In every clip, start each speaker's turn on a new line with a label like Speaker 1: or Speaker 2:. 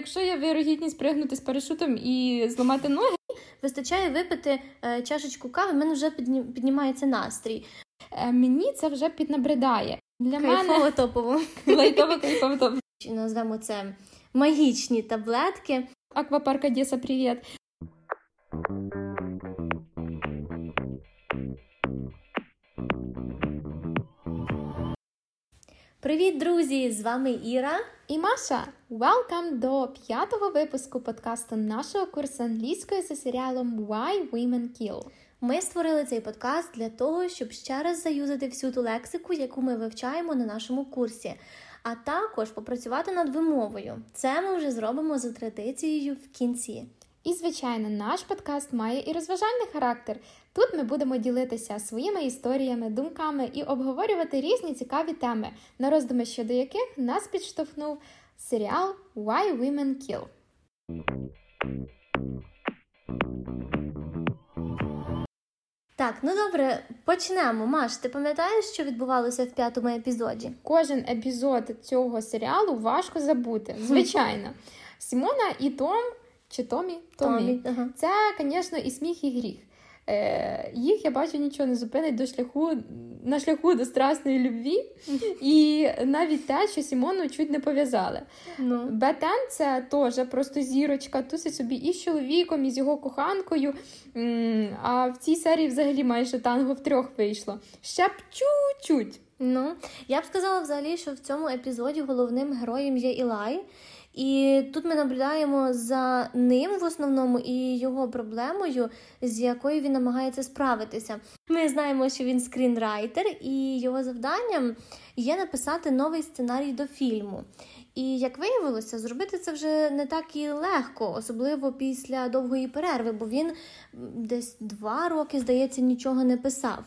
Speaker 1: якщо є вирогідність пригнути з парашутом і зламати ноги,
Speaker 2: вистачає випити е, чашечку кави, в мене вже піднімається настрій.
Speaker 1: Е, мені це вже піднабридає.
Speaker 2: Для Кайфово мене топово.
Speaker 1: Лайтово кайфово топово.
Speaker 2: Назвемо це магічні таблетки.
Speaker 1: Аквапарк Одеса, привіт.
Speaker 2: Привіт, друзі! З вами Іра
Speaker 1: і Маша. Welcome до п'ятого випуску подкасту нашого курсу англійської за серіалом Why Women Kill.
Speaker 2: Ми створили цей подкаст для того, щоб ще раз заюзати всю ту лексику, яку ми вивчаємо на нашому курсі, а також попрацювати над вимовою. Це ми вже зробимо за традицією в кінці.
Speaker 1: І, звичайно, наш подкаст має і розважальний характер. Тут ми будемо ділитися своїми історіями, думками і обговорювати різні цікаві теми, на роздуми щодо яких нас підштовхнув серіал Why Women Kill.
Speaker 2: Так, ну добре, почнемо. Маш, ти пам'ятаєш, що відбувалося в п'ятому епізоді?
Speaker 1: Кожен епізод цього серіалу важко забути. Звичайно, Сімона і Том чи Томі?
Speaker 2: Томі. Томі. Ага.
Speaker 1: Це, звісно, і сміх, і гріх. Е, Їх я бачу нічого не зупинить до шляху на шляху до страсної любві, і навіть те, що Сімону чуть не пов'язали.
Speaker 2: Ну.
Speaker 1: Бетен це теж просто зірочка, тусить собі і з чоловіком, і з його коханкою. А в цій серії взагалі майже танго в трьох вийшло. Ще б чуть-чуть.
Speaker 2: Ну, я б сказала взагалі, що в цьому епізоді головним героєм є Ілай. І тут ми наблюдаємо за ним в основному і його проблемою, з якою він намагається справитися. Ми знаємо, що він скрінрайтер, і його завданням є написати новий сценарій до фільму. І як виявилося, зробити це вже не так і легко, особливо після довгої перерви, бо він десь два роки, здається, нічого не писав.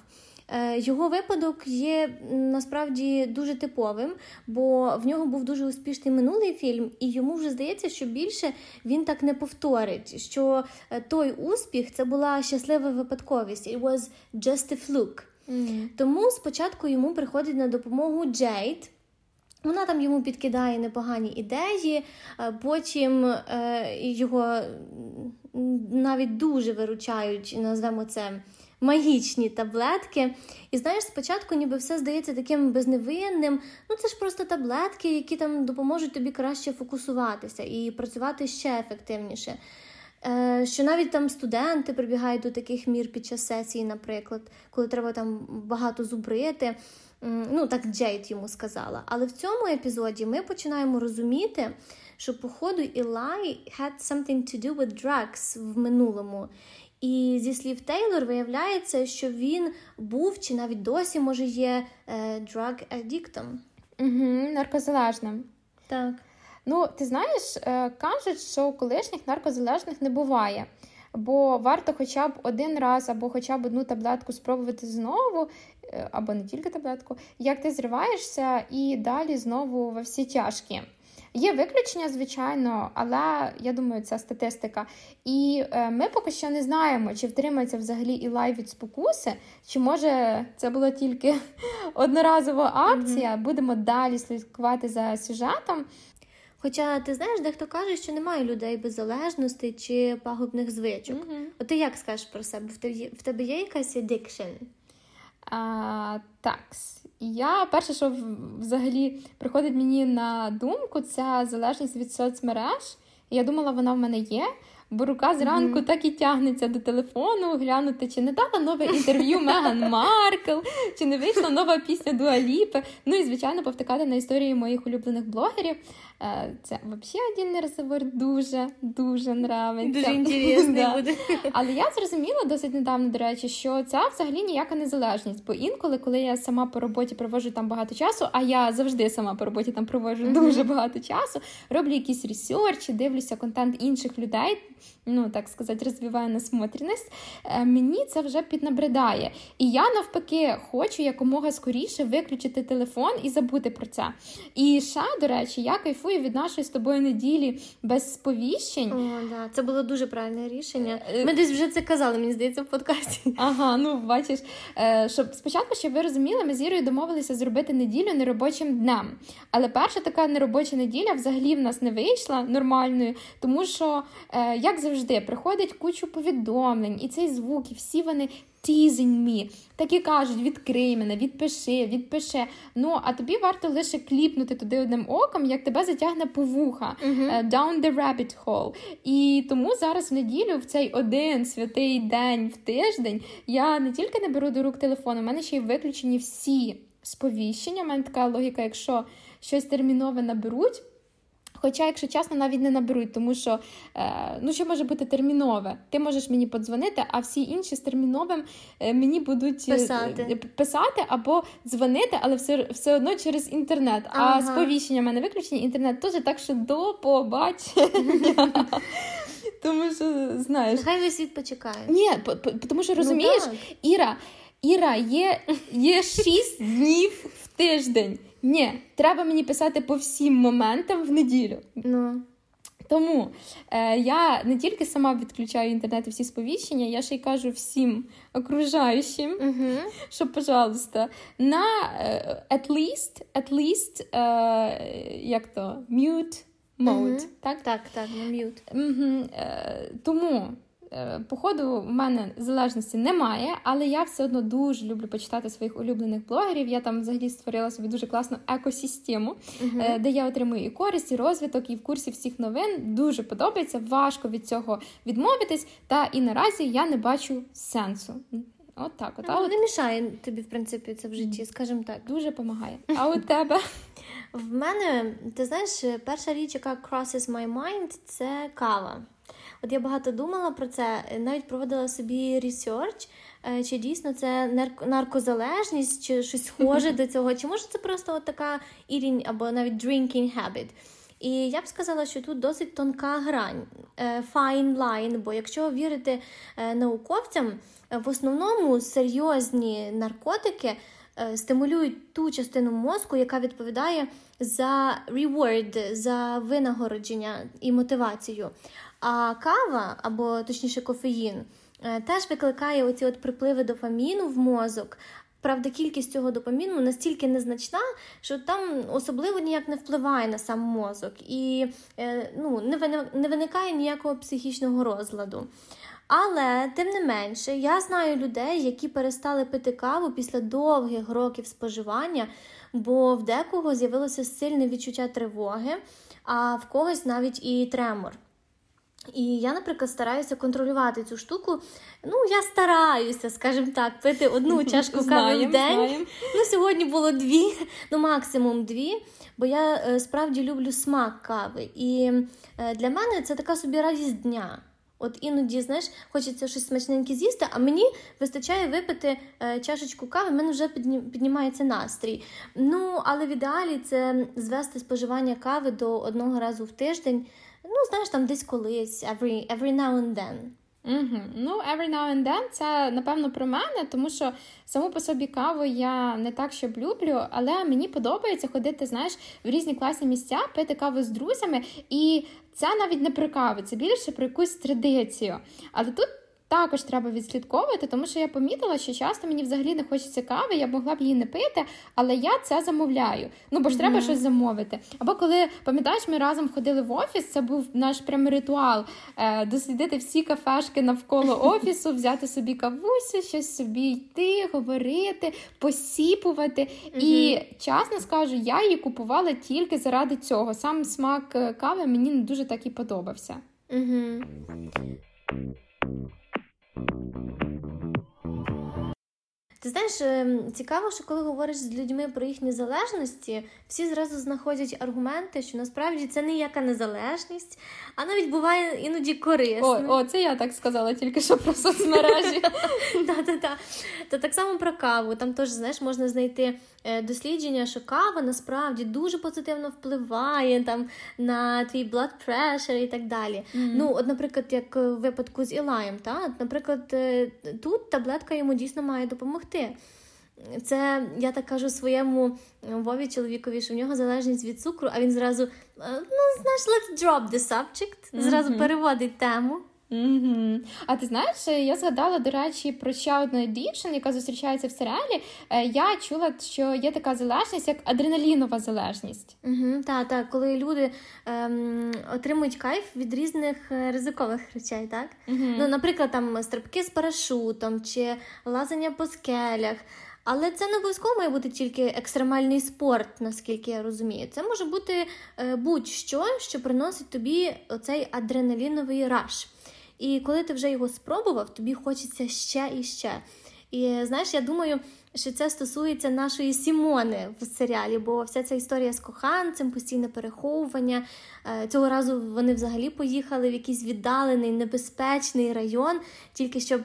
Speaker 2: Е, його випадок є насправді дуже типовим, бо в нього був дуже успішний минулий фільм, і йому вже здається, що більше він так не повторить. Що е, той успіх це була щаслива випадковість. It was just a fluke. Mm-hmm. Тому спочатку йому приходить на допомогу Джейд. Вона там йому підкидає непогані ідеї, е, потім його навіть дуже виручають, назвемо це магічні таблетки. І знаєш, спочатку ніби все здається таким безневинним. Ну це ж просто таблетки, які там допоможуть тобі краще фокусуватися і працювати ще ефективніше. Е, що навіть там студенти прибігають до таких мір під час сесії, наприклад, коли треба там багато зубрити. Ну, так Джейд йому сказала. Але в цьому епізоді ми починаємо розуміти, що, походу, Ілай had something to do with drugs в минулому. І зі слів Тейлор виявляється, що він був чи навіть досі може є е, drug addictом.
Speaker 1: Угу, Наркозалежним.
Speaker 2: Так.
Speaker 1: Ну, ти знаєш, е, кажуть, що колишніх наркозалежних не буває. Бо варто хоча б один раз або хоча б одну таблетку спробувати знову, е, або не тільки таблетку, як ти зриваєшся і далі знову во всі тяжкі. Є виключення, звичайно, але я думаю, це статистика. І е, ми поки що не знаємо, чи втримається взагалі Ілай від спокуси, чи може це була тільки одноразова акція. Mm-hmm. Будемо далі слідкувати за сюжетом.
Speaker 2: Хоча ти знаєш, дехто каже, що немає людей без залежності чи пагубних звичок. Mm-hmm. От ти як скажеш про себе? В тебе є якась addiction?
Speaker 1: А, Так. Я перше, що взагалі приходить мені на думку, це залежність від соцмереж. Я думала, вона в мене є. Бо рука зранку mm-hmm. так і тягнеться до телефону, глянути, чи не дала нове інтерв'ю Меган Маркл, чи не вийшла нова пісня Дуаліпи. Ну і звичайно повтикати на історії моїх улюблених блогерів. Е, це взагалі один розговор дуже дуже нравиться.
Speaker 2: Дуже інтересний буде.
Speaker 1: Але я зрозуміла досить недавно, до речі, що це взагалі ніяка незалежність. Бо інколи, коли я сама по роботі проводжу там багато часу, а я завжди сама по роботі там проводжу дуже багато часу, роблю якісь ресерчі, дивлюся контент інших людей. ну так сказати, розвиваю насмотреність, е, мені це вже піднабридає. І я навпаки хочу якомога скоріше виключити телефон і забути про це. І ще, до речі, я кайфую від нашої з тобою неділі без сповіщень.
Speaker 2: О, да. Це було дуже правильне рішення. Е, Ми десь вже це казали, мені здається, в подкасті.
Speaker 1: Ага, ну бачиш, е, щоб спочатку, щоб ви розуміли, ми з Ірою домовилися зробити неділю неробочим днем. Але перша така неробоча неділя взагалі в нас не вийшла нормальною, тому що, е, як завжди, приходить кучу повідомлень, і цей звук, і всі вони teasing me. Так і кажуть, відкрий мене, відпиши, відпиши. Ну, а тобі варто лише кліпнути туди одним оком, як тебе затягне по вуха. Uh-huh. Down the rabbit hole. І тому зараз в неділю, в цей один святий день в тиждень, я не тільки не беру до рук телефон, у мене ще й виключені всі сповіщення. У мене така логіка, якщо щось термінове наберуть. Хоча, якщо чесно, навіть не наберуть, тому що е, ну що може бути термінове? Ти можеш мені подзвонити, а всі інші з терміновим е, мені будуть
Speaker 2: е, писати
Speaker 1: писати або дзвонити, але все все одно через інтернет. Ага. А сповіщення в мене виключені інтернет теж так, що до побачення. Тому що знаєш,
Speaker 2: Нехай весь світ почекає.
Speaker 1: Ні, тому що ну розумієш, Іра, Іра, є, є шість днів в тиждень. Ні, треба мені писати по всім моментам в неділю.
Speaker 2: Ну.
Speaker 1: Тому е, я не тільки сама відключаю інтернет і всі сповіщення, я ще й кажу всім окружаючим,
Speaker 2: uh-huh.
Speaker 1: що, пожалуйста, на е, at least, at least, е, як то, mute mode. Uh-huh. Так,
Speaker 2: так, так, на mute.
Speaker 1: Тому Е, походу, в мене залежності немає, але я все одно дуже люблю почитати своїх улюблених блогерів. Я там взагалі створила собі дуже класну екосистему, uh-huh. де я отримую і користь, і розвиток, і в курсі всіх новин. Дуже подобається, важко від цього відмовитись. Та і наразі я не бачу сенсу. От так, от.
Speaker 2: Ну, от... Не мішає тобі, в принципі, це в житті, скажімо так.
Speaker 1: Дуже допомагає. А у тебе?
Speaker 2: В мене, ти знаєш, перша річ, яка crosses my mind, це кава. От я багато думала про це, навіть проводила собі ресерч, чи дійсно це наркозалежність, чи щось схоже до цього, чи може це просто от така eating або навіть drinking habit. І я б сказала, що тут досить тонка грань, е, fine line, бо якщо вірити е, науковцям, в основному серйозні наркотики е, стимулюють ту частину мозку, яка відповідає за reward, за винагородження і мотивацію. А кава, або точніше кофеїн, е, теж викликає оці от припливи дофаміну в мозок. Правда, кількість цього допаміну настільки незначна, що там особливо ніяк не впливає на сам мозок і е, ну, не виникає ніякого психічного розладу. Але, тим не менше, я знаю людей, які перестали пити каву після довгих років споживання, бо в декого з'явилося сильне відчуття тривоги, а в когось навіть і тремор. І я, наприклад, стараюся контролювати цю штуку. Ну, я стараюся, скажімо так, пити одну чашку кави в день. Знаємо. Ну, Сьогодні було дві, ну максимум дві. Бо я е, справді люблю смак кави. І е, для мене це така собі радість дня. От іноді, знаєш, хочеться щось смачненьке з'їсти, а мені вистачає випити е, чашечку кави, в мене вже піднімається настрій. Ну, але в ідеалі це звести споживання кави до одного разу в тиждень. Ну, знаєш, там десь колись, every, every now and then.
Speaker 1: Угу. Ну, every now and then це напевно про мене, тому що саму по собі каву я не так щоб люблю, але мені подобається ходити, знаєш, в різні класні місця, пити каву з друзями, і це навіть не про каву, це більше про якусь традицію. Але тут також треба відслідковувати, тому що я помітила, що часто мені взагалі не хочеться кави, я могла б її не пити, але я це замовляю. Ну бо ж mm-hmm. треба щось замовити. Або коли пам'ятаєш, ми разом ходили в офіс, це був наш прям ритуал е, дослідити всі кафешки навколо офісу, взяти собі кавусю, щось собі йти, говорити, посіпувати. Mm-hmm. І чесно скажу, я її купувала тільки заради цього. Сам смак е, кави мені не дуже так і подобався.
Speaker 2: Mm-hmm. Thank you. Ти знаєш, ем, цікаво, що коли говориш з людьми про їхні залежності, всі зразу знаходять аргументи, що насправді це ніяка незалежність, а навіть буває іноді корисно.
Speaker 1: О, о, це я так сказала, тільки що про соцмережі.
Speaker 2: Та так само про каву. Там теж знаєш, можна знайти е, дослідження, що кава насправді дуже позитивно впливає там на твій blood pressure і так далі. Ну, от, наприклад, як в випадку з Ілаєм, та наприклад, е, тут таблетка йому дійсно має допомогти. Це я так кажу своєму Вові чоловікові, що в нього залежність від цукру, а він зразу ну знаєш, let's drop the subject, зразу mm-hmm. переводить тему.
Speaker 1: Угу. А ти знаєш, я згадала, до речі, про ще одну дівчину, яка зустрічається в серіалі. Е, я чула, що є така залежність, як адреналінова залежність.
Speaker 2: Угу, Так, так, коли люди ем, отримують кайф від різних е, ризикових речей, так? Угу. Ну, Наприклад, там стрибки з парашутом чи лазання по скелях. Але це не обов'язково має бути тільки екстремальний спорт, наскільки я розумію. Це може бути е, будь-що, що приносить тобі оцей адреналіновий раш. І коли ти вже його спробував, тобі хочеться ще і ще. І знаєш, я думаю, що це стосується нашої Сімони в серіалі, бо вся ця історія з коханцем, постійне переховування. Е, цього разу вони взагалі поїхали в якийсь віддалений, небезпечний район, тільки щоб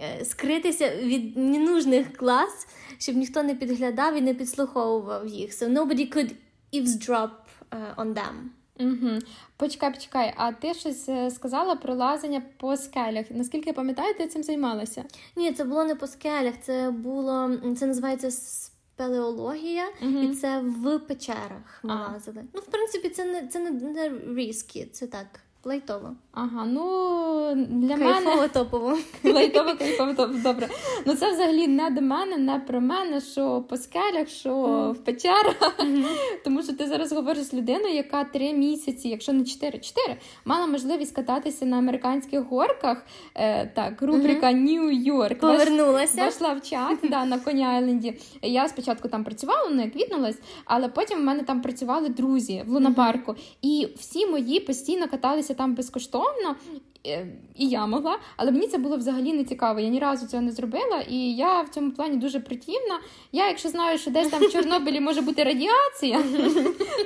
Speaker 2: е, скритися від ненужних клас, щоб ніхто не підглядав і не підслуховував їх. So nobody could eavesdrop uh, on them.
Speaker 1: Угу. Почекай, почекай, а ти щось е, сказала про лазання по скелях. Наскільки я пам'ятаю, ти цим займалася?
Speaker 2: Ні, це було не по скелях, це було це називається спелеологія, угу. і це в печерах ми а. лазили. Ну, в принципі, це не це не, не різкі, це так. Лайтово.
Speaker 1: Ага, ну для
Speaker 2: Кайфово
Speaker 1: мене
Speaker 2: топово.
Speaker 1: Лайтово, кайфово топово, добре. Ну це взагалі не до мене, не про мене, що по скелях, що mm. в печерах. Mm-hmm. Тому що ти зараз говориш з людиною, яка три місяці, якщо не чотири, чотири, мала можливість кататися на американських горках. Е, Так, рубрика Нью-Йорк.
Speaker 2: Повернулася.
Speaker 1: Вийшла в чат да, на Коні Айленді. Я спочатку там працювала, не квітнулась, але потім в мене там працювали друзі в лунапарку. Mm-hmm. І всі мої постійно каталися займатися там безкоштовно, е, і я могла, але мені це було взагалі не цікаво. Я ні разу цього не зробила, і я в цьому плані дуже притівна. Я, якщо знаю, що десь там в Чорнобилі може бути радіація,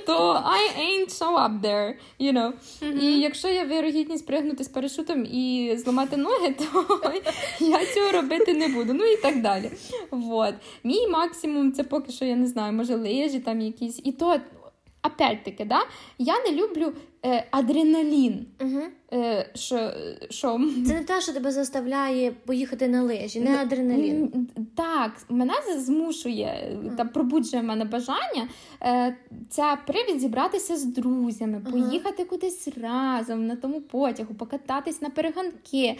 Speaker 1: то I ain't so up there, you know. І якщо є вирогідність пригнути з парашутом і зламати ноги, то я цього робити не буду. Ну і так далі. Вот. Мій максимум це поки що я не знаю, може лижі там якісь. І то опять-таки, да, я не люблю адреналін.
Speaker 2: Угу.
Speaker 1: Е, що, що...
Speaker 2: Це не те, що тебе заставляє поїхати на лежі, не адреналін.
Speaker 1: Так, мене змушує та пробуджує мене бажання. Е, Це привід зібратися з друзями, поїхати ага. кудись разом на тому потягу, покататись на перегонки, е,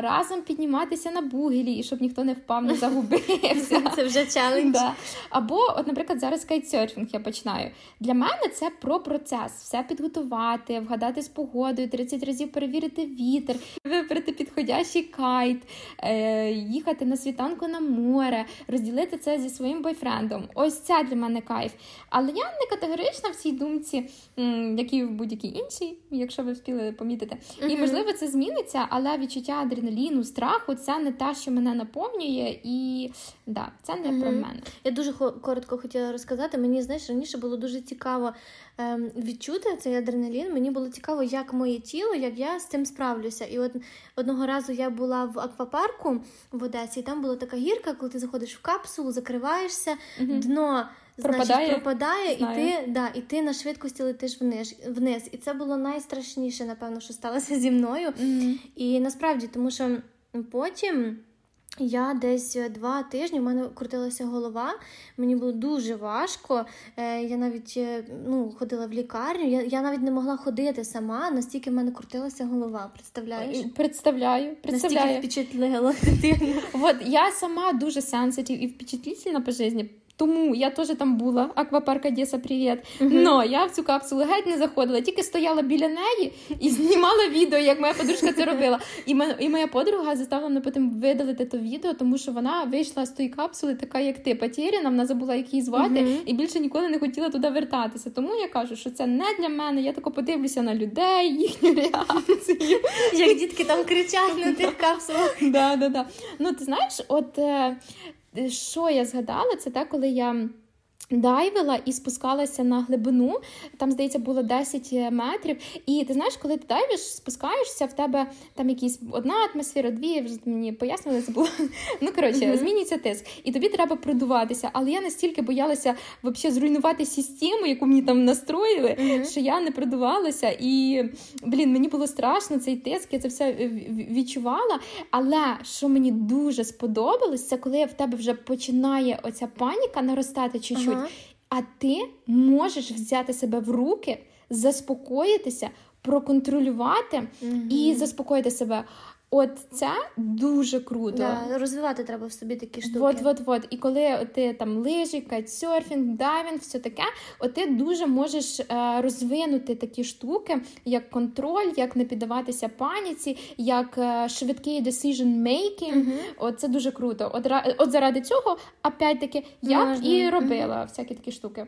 Speaker 1: разом підніматися на бугелі, і щоб ніхто не впав, не загубився.
Speaker 2: Це вже челендж.
Speaker 1: Або, от, наприклад, зараз кайтсерфінг я починаю. Для мене це про процес, все підготувати, вгадати з погодою, 30 разів перевірити вітер, вибрати підходящий кайт, е, їхати на світанку на море, розділити це зі своїм бойфрендом. Ось це для мене кайф. Але я не категорична в цій думці, як і в будь-якій іншій, якщо ви встигли помітити. Uh-huh. І можливо це зміниться, але відчуття адреналіну, страху це не те, що мене наповнює, і да, це не uh-huh. про мене.
Speaker 2: Я дуже коротко хотіла розказати. Мені знаєш, раніше було дуже цікаво відчути цей адреналін. Мені було цікаво, як моє тіло, як я з цим справлюся. І от одного разу я була в аквапарку в Одесі, і там була така гірка, коли ти заходиш в капсулу, закриваєшся, угу. дно. Пропадає, Значить, пропадає, і ти да, і ти на швидкості летиш вниз. вниз. І це було найстрашніше, напевно, що сталося зі мною.
Speaker 1: Mm-hmm.
Speaker 2: І насправді, тому що потім я десь е, два тижні в мене крутилася голова, мені було дуже важко. Е, я навіть е, ну, ходила в лікарню. Я я навіть не могла ходити сама, настільки в мене крутилася голова. Представляєш?
Speaker 1: Представляю, представляю.
Speaker 2: Настільки впечатлила От
Speaker 1: Вот я сама дуже сенситив і впечатлительна по житті. Тому я теж там була, аквапарк Одеса, привіт. Uh-huh. Но я в цю капсулу геть не заходила, тільки стояла біля неї і знімала відео, як моя подружка це робила. І моя, і моя подруга заставила мене потім видалити то відео, тому що вона вийшла з тої капсули, така як ти, потеряна, вона забула, як її звати, uh-huh. і більше ніколи не хотіла туди вертатися. Тому я кажу, що це не для мене. Я тако подивлюся на людей, їхню реакцію.
Speaker 2: Як дітки там кричать на тих капсулах.
Speaker 1: Да, да, да. Ну, ти знаєш, от. Е, що я згадала, це те, коли я. Дайвила і спускалася на глибину, там, здається, було 10 метрів. І ти знаєш, коли ти дайвиш, спускаєшся, в тебе там якісь одна атмосфера, дві, вже мені пояснили, це було. Ну, коротше, uh-huh. змінюється тиск. І тобі треба продуватися. Але я настільки боялася вообще зруйнувати систему, яку мені там настроїли, uh-huh. що я не продувалася. І, блін, мені було страшно цей тиск, я це все відчувала. Але що мені дуже сподобалось, це коли в тебе вже починає оця паніка наростати чуть-чуть. Uh-huh. А ти можеш взяти себе в руки, заспокоїтися, проконтролювати mm-hmm. і заспокоїти себе. От це дуже круто.
Speaker 2: Да, Розвивати треба в собі такі штуки.
Speaker 1: От, от, от. І коли ти там лижі, кайтсерфінг, дайвінг, все таке, от ти дуже можеш е, розвинути такі штуки, як контроль, як не піддаватися паніці, як е, швидкий decision making. Угу. От це дуже круто. От, от заради цього, опять таки, я б і робила угу. всякі такі штуки.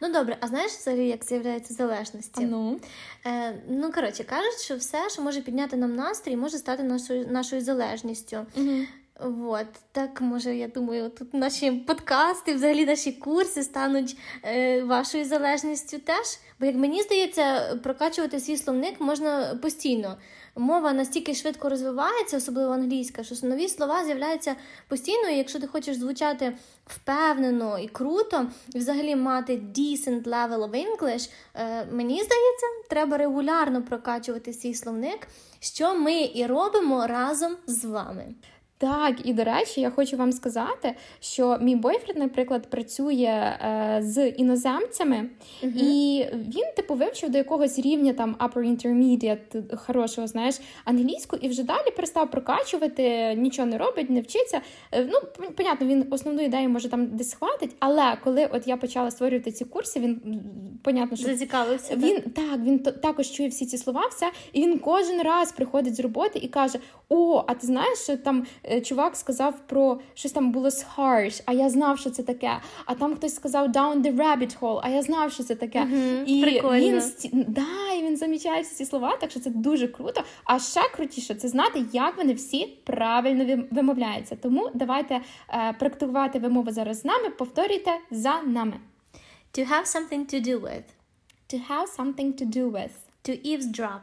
Speaker 2: Ну добре, а знаєш взагалі, як з'являються залежності?
Speaker 1: Ну
Speaker 2: Е, ну коротше, кажуть, що все, що може підняти нам настрій, може стати нашою нашою залежністю.
Speaker 1: Угу.
Speaker 2: Вот, так може, я думаю, тут наші подкасти, взагалі наші курси стануть е, вашою залежністю теж. Бо як мені здається, прокачувати свій словник можна постійно мова настільки швидко розвивається, особливо англійська, що нові слова з'являються постійно. і Якщо ти хочеш звучати впевнено і круто, і взагалі мати decent level of English, е, мені здається, треба регулярно прокачувати свій словник, що ми і робимо разом з вами.
Speaker 1: Так, і до речі, я хочу вам сказати, що мій бойфренд, наприклад, працює е, з іноземцями, uh-huh. і він, типу, вивчив до якогось рівня там upper intermediate, хорошого, знаєш, англійську, і вже далі перестав прокачувати, нічого не робить, не вчиться. Е, ну, понятно, він основну ідею може там десь хватить, але коли от я почала створювати ці курси, він понятно, що
Speaker 2: зацікавився.
Speaker 1: Він так, так він то, також чує всі ці слова, все, і він кожен раз приходить з роботи і каже: О, а ти знаєш, що там. Е, чувак сказав про щось там було з harsh, а я знав, що це таке. А там хтось сказав down the rabbit hole, а я знав, що це таке.
Speaker 2: Mm-hmm, і прикольно.
Speaker 1: він да, і він замічає всі ці слова, так що це дуже круто. А ще крутіше це знати, як вони всі правильно вимовляються. Тому давайте е, практикувати вимови зараз з нами. Повторюйте за нами.
Speaker 2: To have something to do with.
Speaker 1: To have something to do with.
Speaker 2: To eavesdrop.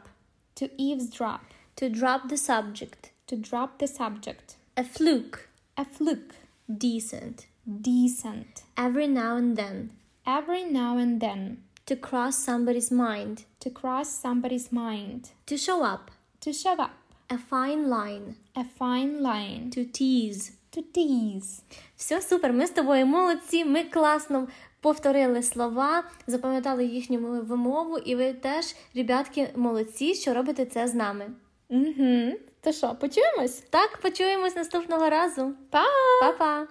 Speaker 1: To eavesdrop.
Speaker 2: To drop the subject.
Speaker 1: To drop the subject.
Speaker 2: A fluke.
Speaker 1: A fluke.
Speaker 2: Decent.
Speaker 1: Decent.
Speaker 2: Every now and then.
Speaker 1: Every now and then.
Speaker 2: To cross somebody's mind.
Speaker 1: To cross somebody's mind.
Speaker 2: To show up.
Speaker 1: To show up.
Speaker 2: A fine line.
Speaker 1: A fine line.
Speaker 2: To tease.
Speaker 1: To tease.
Speaker 2: Все супер. Ми з тобою молодці. Ми класно повторили слова, запам'ятали їхню вимову, і ви теж, ребятки, молодці, що робите це з нами.
Speaker 1: Угу. То що, почуємось?
Speaker 2: Так, почуємось наступного разу.
Speaker 1: Па!
Speaker 2: Па-па!